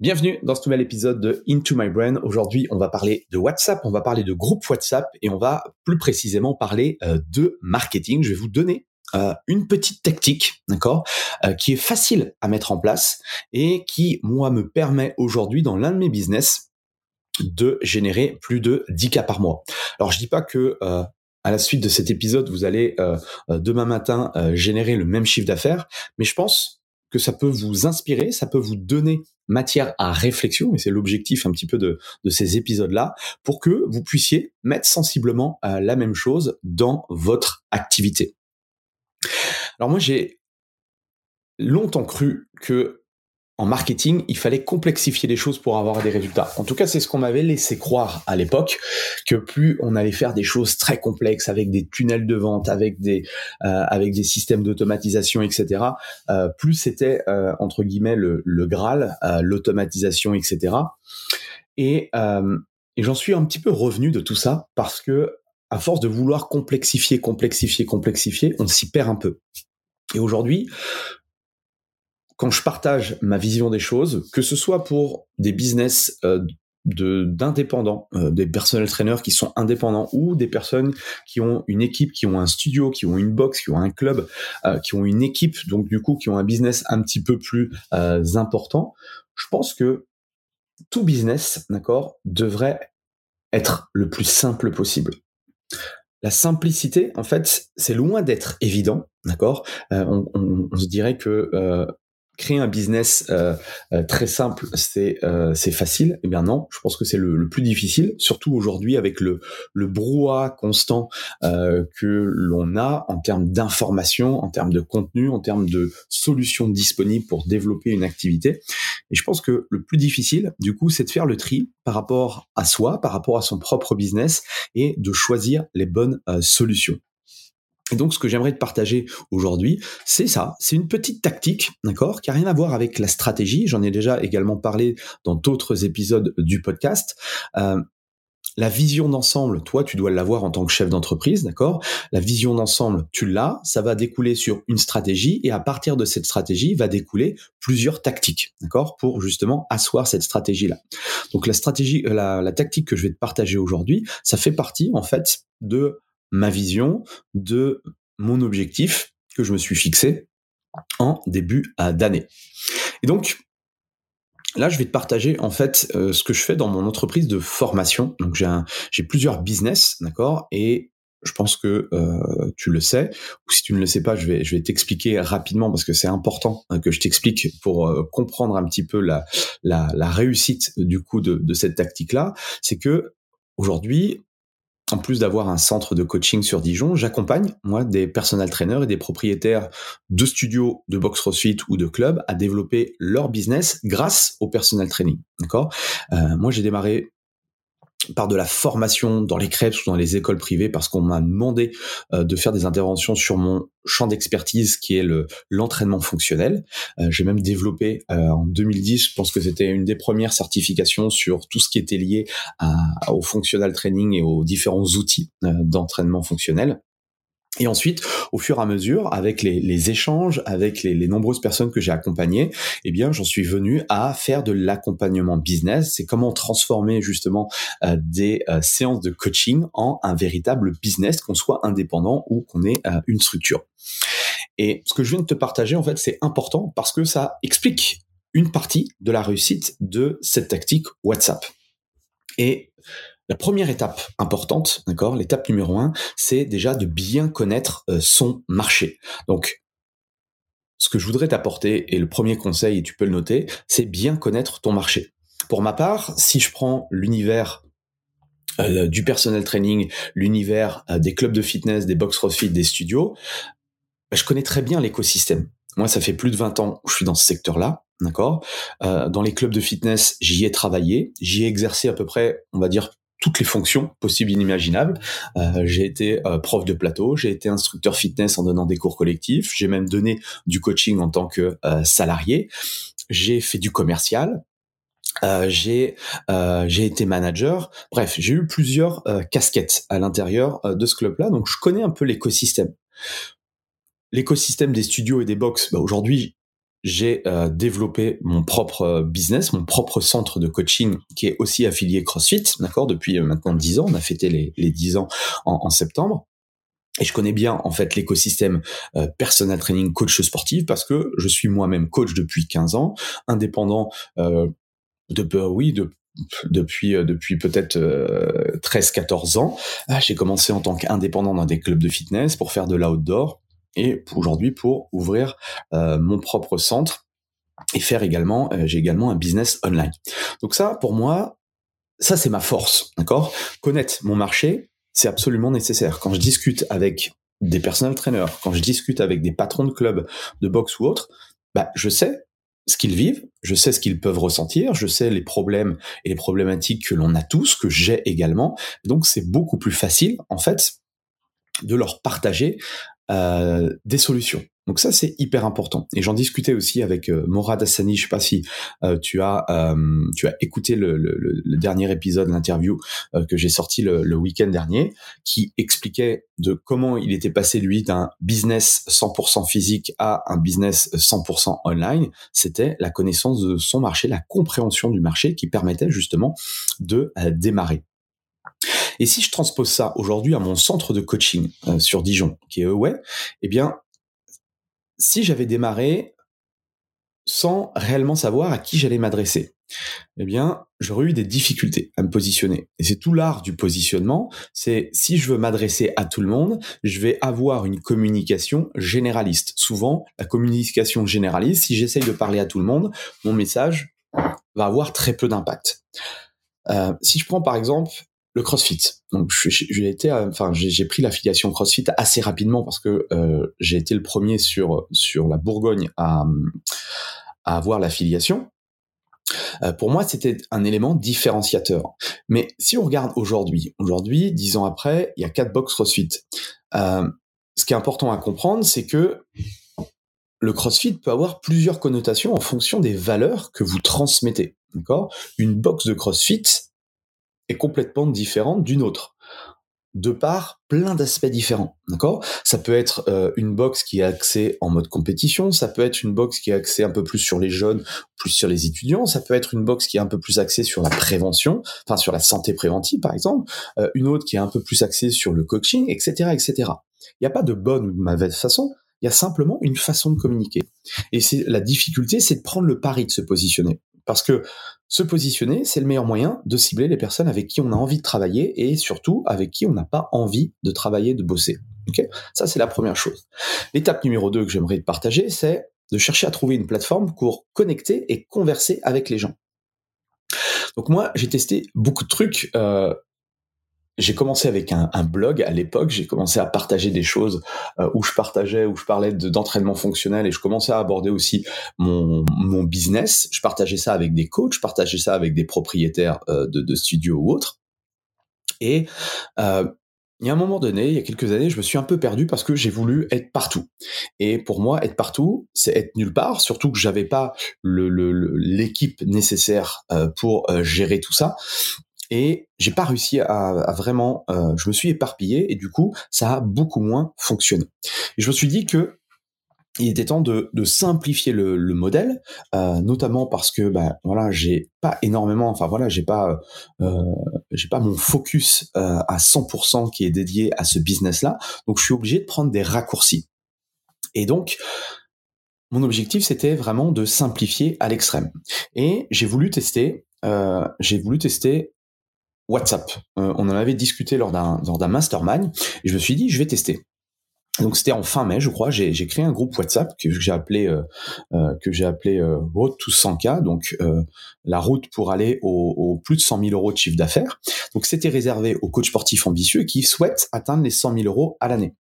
Bienvenue dans ce nouvel épisode de Into My Brain. Aujourd'hui, on va parler de WhatsApp, on va parler de groupe WhatsApp et on va plus précisément parler euh, de marketing. Je vais vous donner euh, une petite tactique, d'accord, euh, qui est facile à mettre en place et qui, moi, me permet aujourd'hui dans l'un de mes business de générer plus de 10 cas par mois. Alors, je dis pas que à la suite de cet épisode, vous allez demain matin générer le même chiffre d'affaires, mais je pense que ça peut vous inspirer, ça peut vous donner matière à réflexion, et c'est l'objectif un petit peu de, ces épisodes-là, pour que vous puissiez mettre sensiblement euh, la même chose dans votre activité. Alors moi, j'ai longtemps cru que en marketing, il fallait complexifier les choses pour avoir des résultats. En tout cas, c'est ce qu'on m'avait laissé croire à l'époque, que plus on allait faire des choses très complexes avec des tunnels de vente, avec des euh, avec des systèmes d'automatisation, etc. Euh, plus c'était euh, entre guillemets le, le Graal, l'automatisation, etc. Et, et j'en suis un petit peu revenu de tout ça parce que à force de vouloir complexifier, complexifier, complexifier, on s'y perd un peu. Et aujourd'hui, quand je partage ma vision des choses, que ce soit pour des business euh, d'indépendants, euh, des personnels trainers qui sont indépendants ou des personnes qui ont une équipe, qui ont un studio, qui ont une box, qui ont un club, euh, qui ont une équipe, donc du coup qui ont un business un petit peu plus important, je pense que tout business, d'accord, devrait être le plus simple possible. La simplicité, en fait, c'est loin d'être évident, d'accord. on, on, se dirait que créer un business euh, euh, très simple, c'est euh, facile. Eh bien non, je pense que c'est le, le, plus difficile, surtout aujourd'hui avec le le brouhaha constant que l'on a en termes d'information, en termes de contenu, en termes de solutions disponibles pour développer une activité. Et je pense que le plus difficile, du coup, c'est de faire le tri par rapport à soi, par rapport à son propre business et de choisir les bonnes solutions. Et donc, ce que j'aimerais te partager aujourd'hui, c'est ça. C'est une petite tactique, d'accord, qui a rien à voir avec la stratégie. J'en ai déjà également parlé dans d'autres épisodes du podcast. Euh, la vision d'ensemble, toi, tu dois l'avoir en tant que chef d'entreprise, d'accord? La vision d'ensemble, tu l'as, ça va découler sur une stratégie et à partir de cette stratégie va découler plusieurs tactiques, d'accord Pour justement asseoir cette stratégie-là. Donc la stratégie, euh, la, la tactique que je vais te partager aujourd'hui, ça fait partie en fait de ma vision de mon objectif que je me suis fixé en début d'année. Et donc, là, je vais te partager en fait euh, ce que je fais dans mon entreprise de formation. Donc, j'ai j'ai plusieurs business, d'accord, et je pense que euh, tu le sais, ou si tu ne le sais pas, je vais, je vais t'expliquer rapidement parce que c'est important hein, que je t'explique pour euh, comprendre un petit peu la, la, la réussite du coup de, de cette tactique-là. C'est que aujourd'hui, en plus d'avoir un centre de coaching sur Dijon, j'accompagne moi des personal trainers et des propriétaires de studios de box CrossFit ou de clubs à développer leur business grâce au personal training. D'accord? Euh, Moi, j'ai démarré par de la formation dans les crêpes ou dans les écoles privées parce qu'on m'a demandé euh, de faire des interventions sur mon champ d'expertise qui est le l'entraînement fonctionnel. Euh, j'ai même développé euh, en 2010, je pense que c'était une des premières certifications sur tout ce qui était lié au functional training et aux différents outils d'entraînement fonctionnel. Et ensuite, au fur et à mesure, avec les, échanges, avec les, les, nombreuses personnes que j'ai accompagnées, eh bien, j'en suis venu à faire de l'accompagnement business. C'est comment transformer justement euh, des euh, séances de coaching en un véritable business, qu'on soit indépendant ou qu'on ait euh, une structure. Et ce que je viens de te partager, en fait, c'est important parce que ça explique une partie de la réussite de cette tactique WhatsApp. Et la première étape importante, d'accord, l'étape numéro un, c'est déjà de bien connaître euh, son marché. Donc, ce que je voudrais t'apporter, et le premier conseil, et tu peux le noter, c'est bien connaître ton marché. Pour ma part, si je prends l'univers euh, du personnel training, l'univers euh, des clubs de fitness, des box CrossFit, des studios, bah, je connais très bien l'écosystème. Moi, ça fait plus de 20 ans que je suis dans ce secteur-là, d'accord Dans les clubs de fitness, j'y ai travaillé, j'y ai exercé à peu près, on va dire, toutes les fonctions possibles et inimaginables. Euh, j'ai été euh, prof de plateau, j'ai été instructeur fitness en donnant des cours collectifs, j'ai même donné du coaching en tant que euh, salarié, j'ai fait du commercial, j'ai j'ai été manager. Bref, j'ai eu plusieurs casquettes à l'intérieur de ce club-là, donc je connais un peu l'écosystème. L'écosystème des studios et des box, bah aujourd'hui, j'ai euh, développé mon propre euh, business, mon propre centre de coaching qui est aussi affilié CrossFit, d'accord, depuis euh, maintenant 10 ans. On a fêté les, les 10 ans en, en, septembre. Et je connais bien en fait l'écosystème euh, personal training coach sportif parce que je suis moi-même coach depuis 15 ans, indépendant euh, de oui de depuis depuis peut-être 13 14 ans. Ah, j'ai commencé en tant qu'indépendant dans des clubs de fitness pour faire de l'outdoor et aujourd'hui pour ouvrir euh, mon propre centre et faire également, euh, j'ai également un business online. Donc ça, pour moi, ça c'est ma force, d'accord? Connaître mon marché, c'est absolument nécessaire. Quand je discute avec des personal trainers, quand je discute avec des patrons de clubs de boxe ou autres, bah, je sais ce qu'ils vivent, je sais ce qu'ils peuvent ressentir, je sais les problèmes et les problématiques que l'on a tous, que j'ai également. Donc c'est beaucoup plus facile, en fait, de leur partager euh, des solutions. Donc ça c'est hyper important. Et j'en discutais aussi avec euh, Morad Hassani. Je sais pas si euh, tu as euh, tu as écouté le, le, le dernier épisode, l'interview que j'ai sorti le, le week-end dernier, qui expliquait de comment il était passé lui d'un business 100% physique à un business 100% online. C'était la connaissance de son marché, la compréhension du marché qui permettait justement de démarrer. Et si je transpose ça aujourd'hui à mon centre de coaching euh, sur Dijon, qui est Eway, eh bien, si j'avais démarré sans réellement savoir à qui j'allais m'adresser, eh bien, j'aurais eu des difficultés à me positionner. Et c'est tout l'art du positionnement. C'est si je veux m'adresser à tout le monde, je vais avoir une communication généraliste. Souvent, la communication généraliste, si j'essaye de parler à tout le monde, mon message va avoir très peu d'impact. Euh, si je prends par exemple le CrossFit. Donc j'ai été, enfin j'ai pris l'affiliation CrossFit assez rapidement parce que euh, j'ai été le premier sur sur la Bourgogne à, à avoir l'affiliation. Euh, pour moi, c'était un élément différenciateur. Mais si on regarde aujourd'hui, aujourd'hui, dix ans après, il y a quatre box CrossFit. Euh, ce qui est important à comprendre, c'est que le CrossFit peut avoir plusieurs connotations en fonction des valeurs que vous transmettez. D'accord? Une box de CrossFit, est complètement différente d'une autre de par plein d'aspects différents, d'accord? Ça peut être euh, une box qui est axée en mode compétition, ça peut être une box qui est axée un peu plus sur les jeunes, plus sur les étudiants, ça peut être une box qui est un peu plus axée sur la prévention, enfin sur la santé préventive par exemple, euh, une autre qui est un peu plus axée sur le coaching, etc., etc. Il n'y a pas de bonne ou de mauvaise façon, il y a simplement une façon de communiquer. Et c'est la difficulté, c'est de prendre le pari de se positionner. Parce que se positionner, c'est le meilleur moyen de cibler les personnes avec qui on a envie de travailler et surtout avec qui on n'a pas envie de travailler, de bosser. Ça, c'est la première chose. L'étape numéro 2 que j'aimerais partager, c'est de chercher à trouver une plateforme pour connecter et converser avec les gens. Donc moi, j'ai testé beaucoup de trucs. Euh, j'ai commencé avec un, blog à l'époque. J'ai commencé à partager des choses euh, où je partageais, où je parlais d'entraînement fonctionnel et je commençais à aborder aussi mon, business. Je partageais ça avec des coachs, je partageais ça avec des propriétaires euh, de, studios ou autres. Et euh, il y a un moment donné, il y a quelques années, je me suis un peu perdu parce que j'ai voulu être partout. Et pour moi, être partout, c'est être nulle part, surtout que j'avais pas l'équipe nécessaire pour gérer tout ça. Et j'ai pas réussi à, vraiment, euh, je me suis éparpillé et du coup, ça a beaucoup moins fonctionné. Et je me suis dit que il était temps de, simplifier le, modèle, euh, notamment parce que bah voilà j'ai pas énormément, enfin voilà j'ai pas euh, j'ai pas mon focus euh, à 100% qui est dédié à ce business là, donc je suis obligé de prendre des raccourcis. Et donc mon objectif c'était vraiment de simplifier à l'extrême. Et j'ai voulu tester, j'ai voulu tester WhatsApp. on en avait discuté lors d'un lors d'un mastermind et je me suis dit je vais tester. Donc c'était en fin mai, je crois. J'ai créé un groupe WhatsApp que j'ai appelé euh, euh, que j'ai appelé euh, Road to 100K, donc euh, la route pour aller au, au, plus de 100 000 euros de chiffre d'affaires. Donc c'était réservé aux coachs sportifs ambitieux qui souhaitent atteindre les 100 000 euros à l'année.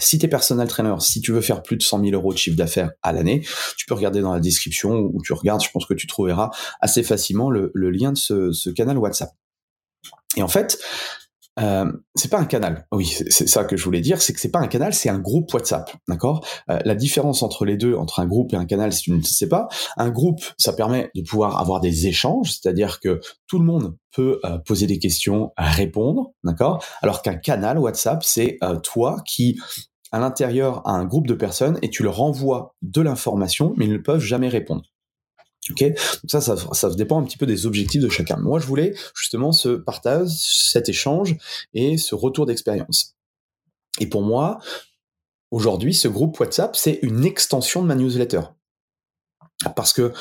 Si tu es personal trainer, si tu veux faire plus de 100 000 euros de chiffre d'affaires à l'année, tu peux regarder dans la description où tu regardes. Je pense que tu trouveras assez facilement le, lien de ce canal WhatsApp. Et en fait, euh, c'est pas un canal. Oui, c'est ça que je voulais dire, c'est que c'est pas un canal, c'est un groupe WhatsApp, d'accord? Euh, La différence entre les deux, entre un groupe et un canal, si tu ne sais pas, un groupe, ça permet de pouvoir avoir des échanges, c'est-à-dire que tout le monde peut euh, poser des questions, répondre, d'accord? Alors qu'un canal WhatsApp, c'est toi qui à l'intérieur a un groupe de personnes et tu leur envoies de l'information, mais ils ne peuvent jamais répondre. Ok, donc ça, ça, ça dépend un petit peu des objectifs de chacun. Moi, je voulais justement ce partage, cet échange et ce retour d'expérience. Et pour moi, aujourd'hui, ce groupe WhatsApp, c'est une extension de ma newsletter. Parce que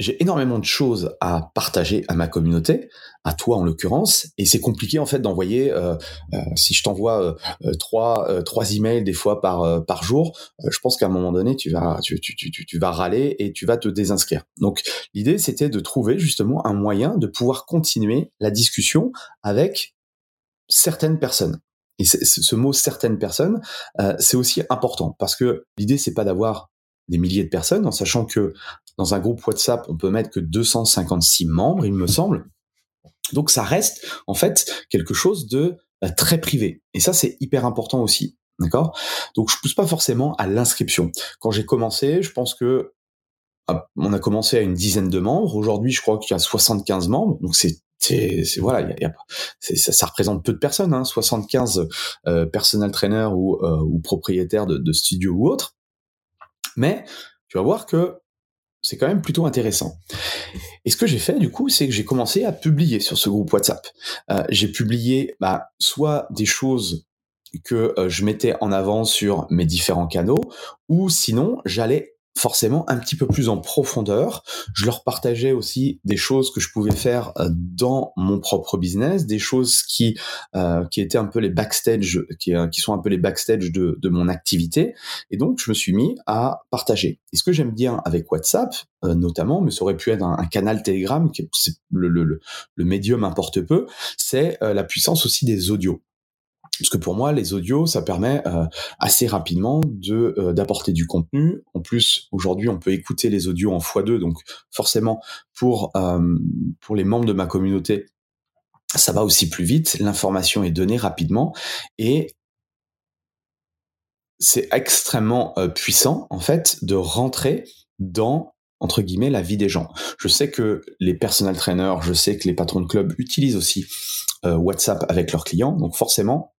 j'ai énormément de choses à partager à ma communauté, à toi en l'occurrence, et c'est compliqué en fait d'envoyer. Euh, euh, si je t'envoie euh, trois trois emails des fois par par jour, je pense qu'à un moment donné tu vas tu, tu, tu, tu vas râler et tu vas te désinscrire. Donc l'idée c'était de trouver justement un moyen de pouvoir continuer la discussion avec certaines personnes. Et ce mot certaines personnes, c'est aussi important parce que l'idée c'est pas d'avoir des milliers de personnes, en sachant que dans un groupe WhatsApp, on peut mettre que 256 membres, il me semble. Donc ça reste en fait quelque chose de euh, très privé. Et ça, c'est hyper important aussi. D'accord? Donc je pousse pas forcément à l'inscription. Quand j'ai commencé, je pense que ah, on a commencé à une dizaine de membres. Aujourd'hui, je crois qu'il y a 75 membres. Donc c'est voilà, ça, représente peu de personnes, hein, 75 euh, ou, euh, ou propriétaires de studios ou autres. Mais tu vas voir que c'est quand même plutôt intéressant. Et ce que j'ai fait du coup, c'est que j'ai commencé à publier sur ce groupe WhatsApp. Euh, j'ai publié bah, soit des choses que euh, je mettais en avant sur mes différents canaux, ou sinon j'allais forcément un petit peu plus en profondeur. Je leur partageais aussi des choses que je pouvais faire euh, dans mon propre business, des choses qui euh, qui étaient un peu les backstage, qui, euh, qui sont un peu les backstage de, de mon activité. Et donc je me suis mis à partager. Et ce que j'aime bien avec WhatsApp, notamment, mais ça aurait pu être un, canal Telegram, qui le, le, le médium importe peu, c'est la puissance aussi des audios. Parce que pour moi, les audios, ça permet euh, assez rapidement de euh, d'apporter du contenu. En plus, aujourd'hui, on peut écouter les audios en x2, donc forcément pour euh, pour les membres de ma communauté, ça va aussi plus vite. L'information est donnée rapidement et c'est extrêmement puissant en fait de rentrer dans entre guillemets la vie des gens. Je sais que les personal trainers, je sais que les patrons de club utilisent aussi WhatsApp avec leurs clients, donc forcément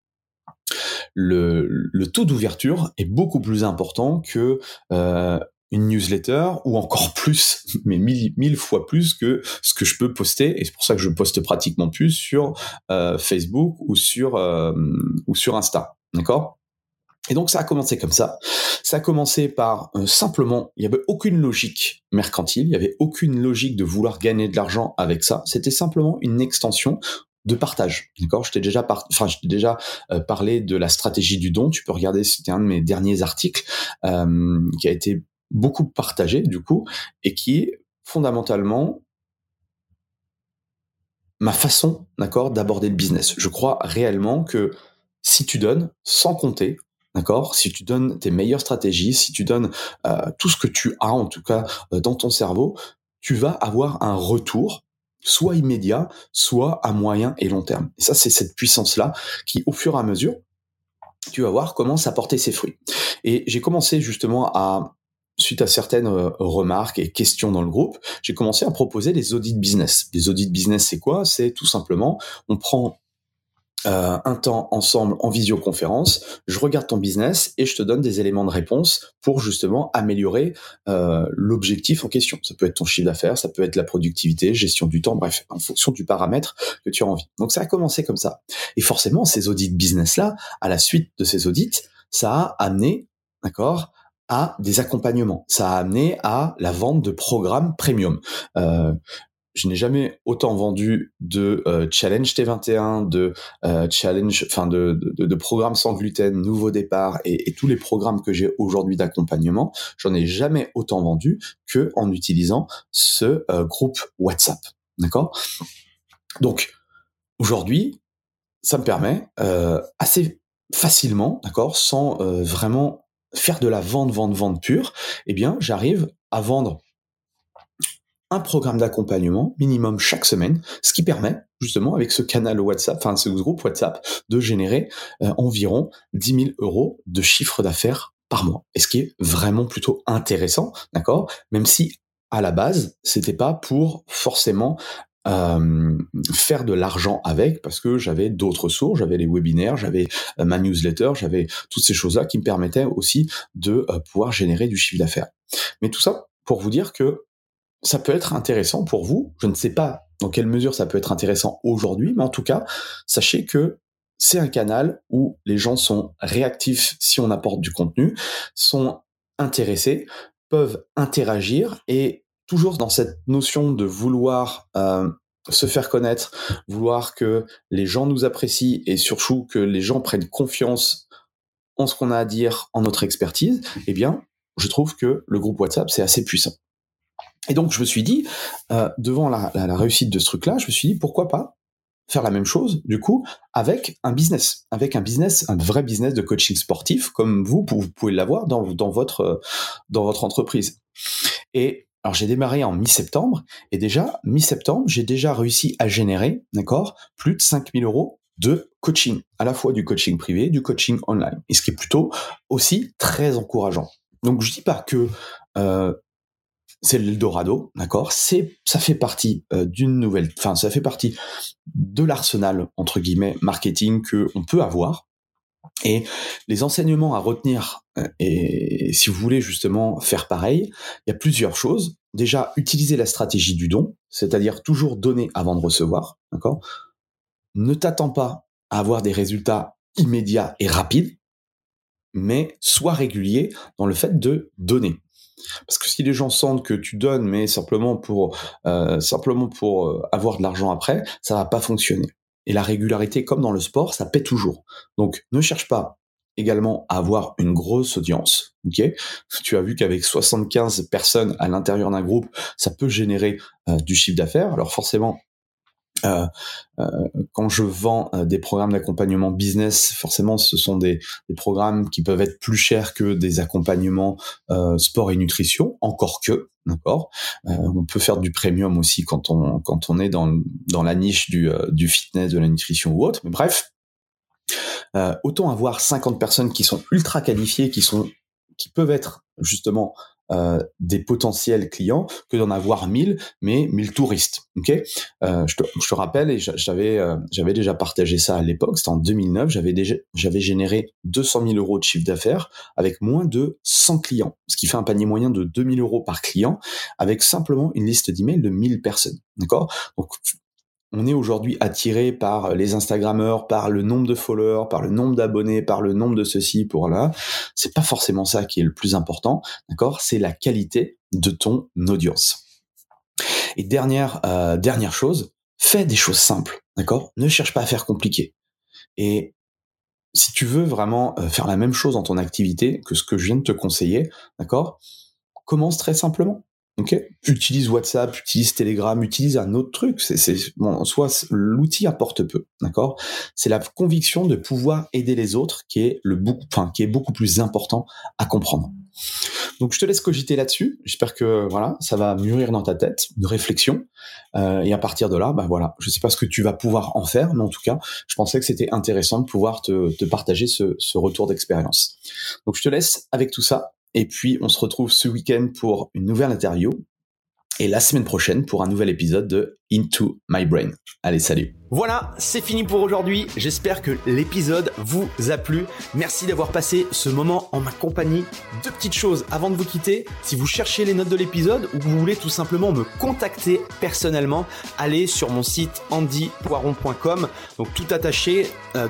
le, taux d'ouverture est beaucoup plus important que euh, une newsletter ou encore plus, mais mille, fois plus que ce que je peux poster. Et c'est pour ça que je poste pratiquement plus sur euh, Facebook ou sur euh, ou sur Insta. D'accord? Et donc ça a commencé comme ça. Ça a commencé par simplement, il n'y avait aucune logique mercantile, il n'y avait aucune logique de vouloir gagner de l'argent avec ça. C'était simplement une extension de partage. D'accord? Je t'ai déjà, enfin, déjà euh, parlé de la stratégie du don. Tu peux regarder, c'était un de mes derniers articles euh, qui a été beaucoup partagé du coup et qui est fondamentalement ma façon, d'accord, d'aborder le business. Je crois réellement que si tu donnes sans compter, d'accord, si tu donnes tes meilleures stratégies, si tu donnes euh, tout ce que tu as en tout cas dans ton cerveau, tu vas avoir un retour soit immédiat, soit à moyen et long terme. Et ça, c'est cette puissance-là qui, au fur et à mesure, tu vas voir commence à porter ses fruits. Et j'ai commencé justement à suite à certaines euh, remarques et questions dans le groupe, j'ai commencé à proposer des audits business. Des audits business, c'est quoi? C'est tout simplement, on prend euh, un temps ensemble en visioconférence, je regarde ton business et je te donne des éléments de réponse pour justement améliorer euh, l'objectif en question. Ça peut être ton chiffre d'affaires, ça peut être la productivité, gestion du temps, bref, en fonction du paramètre que tu as envie. Donc ça a commencé comme ça. Et forcément, ces audits business-là, à la suite de ces audits, ça a amené, d'accord, à des accompagnements. Ça a amené à la vente de programmes premium. Euh, je n'ai jamais autant vendu de euh, challenge T21, de euh, challenge, enfin de, de, programmes sans gluten, nouveau départ et, et tous les programmes que j'ai aujourd'hui d'accompagnement. J'en ai jamais autant vendu que en utilisant ce euh, groupe WhatsApp. D'accord? Donc aujourd'hui, ça me permet assez facilement, d'accord, sans vraiment faire de la vente, vente, vente pure. Eh bien, j'arrive à vendre un programme d'accompagnement minimum chaque semaine, ce qui permet justement avec ce canal WhatsApp, enfin ce groupe WhatsApp, de générer euh, environ 10 000 euros de chiffre d'affaires par mois. Et ce qui est vraiment plutôt intéressant, d'accord? Même si à la base, c'était pas pour forcément euh, faire de l'argent avec parce que j'avais d'autres sources, j'avais les webinaires, j'avais euh, ma newsletter, j'avais toutes ces choses-là qui me permettaient aussi de pouvoir générer du chiffre d'affaires. Mais tout ça pour vous dire que ça peut être intéressant pour vous. Je ne sais pas dans quelle mesure ça peut être intéressant aujourd'hui, mais en tout cas, sachez que c'est un canal où les gens sont réactifs si on apporte du contenu, sont intéressés, peuvent interagir et toujours dans cette notion de vouloir euh, se faire connaître, vouloir que les gens nous apprécient et surtout que les gens prennent confiance en ce qu'on a à dire, en notre expertise, eh bien, je trouve que le groupe WhatsApp, c'est assez puissant. Et donc, je me suis dit, euh, devant la, réussite de ce truc-là, je me suis dit, pourquoi pas faire la même chose, du coup, avec un business, avec un business, un vrai business de coaching sportif, comme vous, vous pouvez l'avoir dans, votre, dans votre entreprise. Et alors, j'ai démarré en mi-septembre, et déjà, mi-septembre, j'ai déjà réussi à générer, d'accord, plus de 5000 euros de coaching, à la fois du coaching privé, du coaching online, et ce qui est plutôt aussi très encourageant. Donc, je dis pas que euh, c'est l'Eldorado, d'accord? C'est, ça fait partie euh, d'une nouvelle, enfin, ça fait partie de l'arsenal entre guillemets marketing que on peut avoir. Et les enseignements à retenir, euh, et si vous voulez justement faire pareil, il y a plusieurs choses. Déjà, utiliser la stratégie du don, c'est-à-dire toujours donner avant de recevoir, d'accord? Ne t'attends pas à avoir des résultats immédiats et rapides, mais sois régulier dans le fait de donner. Parce que si les gens sentent que tu donnes, mais simplement pour euh, simplement pour euh, avoir de l'argent après, ça va pas fonctionner. Et la régularité, comme dans le sport, ça paie toujours. Donc, ne cherche pas également à avoir une grosse audience. Ok? Tu as vu qu'avec 75 personnes à l'intérieur d'un groupe, ça peut générer euh, du chiffre d'affaires. Alors forcément, euh, euh, quand je vends euh, des programmes d'accompagnement business, forcément, ce sont des, des, programmes qui peuvent être plus chers que des accompagnements sport et nutrition, encore que, d'accord? on peut faire du premium aussi quand on quand on est dans dans la niche du du fitness, de la nutrition ou autre. Mais bref, autant avoir 50 personnes qui sont ultra qualifiées, qui sont qui peuvent être justement euh, des potentiels clients que d'en avoir 1000, mais 1000 touristes. Ok? Euh, je, te, rappelle, et j'avais euh, j'avais déjà partagé ça à l'époque, c'était en 2009, j'avais déjà j'avais généré 200 000 euros de chiffre d'affaires avec moins de 100 clients, ce qui fait un panier moyen de 2000 euros par client, avec simplement une liste d'emails de 1000 personnes. D'accord? On est aujourd'hui attiré par les Instagrammeurs, par le nombre de followers, par le nombre d'abonnés, par le nombre de ceci, pour là. C'est pas forcément ça qui est le plus important, d'accord? C'est la qualité de ton audience. Et dernière euh, chose, fais des choses simples, d'accord? Ne cherche pas à faire compliqué. Et si tu veux vraiment euh, faire la même chose dans ton activité que ce que je viens de te conseiller, d'accord? Commence très simplement. Ok, utilise WhatsApp, utilise Telegram, utilise un autre truc. C'est, bon, soit l'outil apporte peu, d'accord? C'est la conviction de pouvoir aider les autres qui est le beaucoup, enfin, qui est beaucoup plus important à comprendre. Donc je te laisse cogiter là-dessus. J'espère que voilà, ça va mûrir dans ta tête, une réflexion. Euh, et à partir de là, bah voilà, je sais pas ce que tu vas pouvoir en faire, mais en tout cas, je pensais que c'était intéressant de pouvoir te, te partager ce, ce retour d'expérience. Donc je te laisse avec tout ça. Et puis on se retrouve ce week-end pour une nouvelle interview et la semaine prochaine pour un nouvel épisode de Into My Brain. Allez, salut voilà, c'est fini pour aujourd'hui. J'espère que l'épisode vous a plu. Merci d'avoir passé ce moment en ma compagnie. Deux petites choses avant de vous quitter. Si vous cherchez les notes de l'épisode ou que vous voulez tout simplement me contacter personnellement, allez sur mon site andypoiron.com. Donc tout attaché euh,